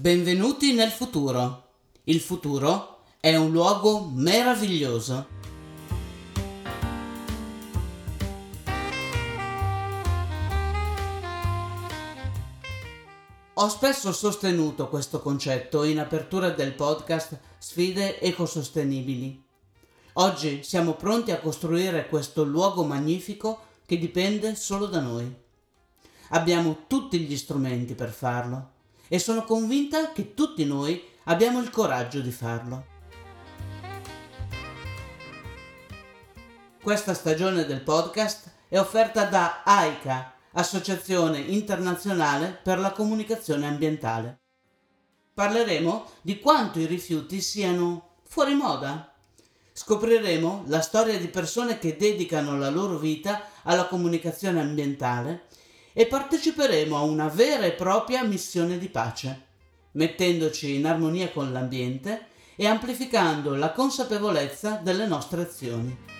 Benvenuti nel futuro. Il futuro è un luogo meraviglioso. Ho spesso sostenuto questo concetto in apertura del podcast Sfide ecosostenibili. Oggi siamo pronti a costruire questo luogo magnifico che dipende solo da noi. Abbiamo tutti gli strumenti per farlo e sono convinta che tutti noi abbiamo il coraggio di farlo. Questa stagione del podcast è offerta da AICA, Associazione internazionale per la comunicazione ambientale. Parleremo di quanto i rifiuti siano fuori moda. Scopriremo la storia di persone che dedicano la loro vita alla comunicazione ambientale e parteciperemo a una vera e propria missione di pace, mettendoci in armonia con l'ambiente e amplificando la consapevolezza delle nostre azioni.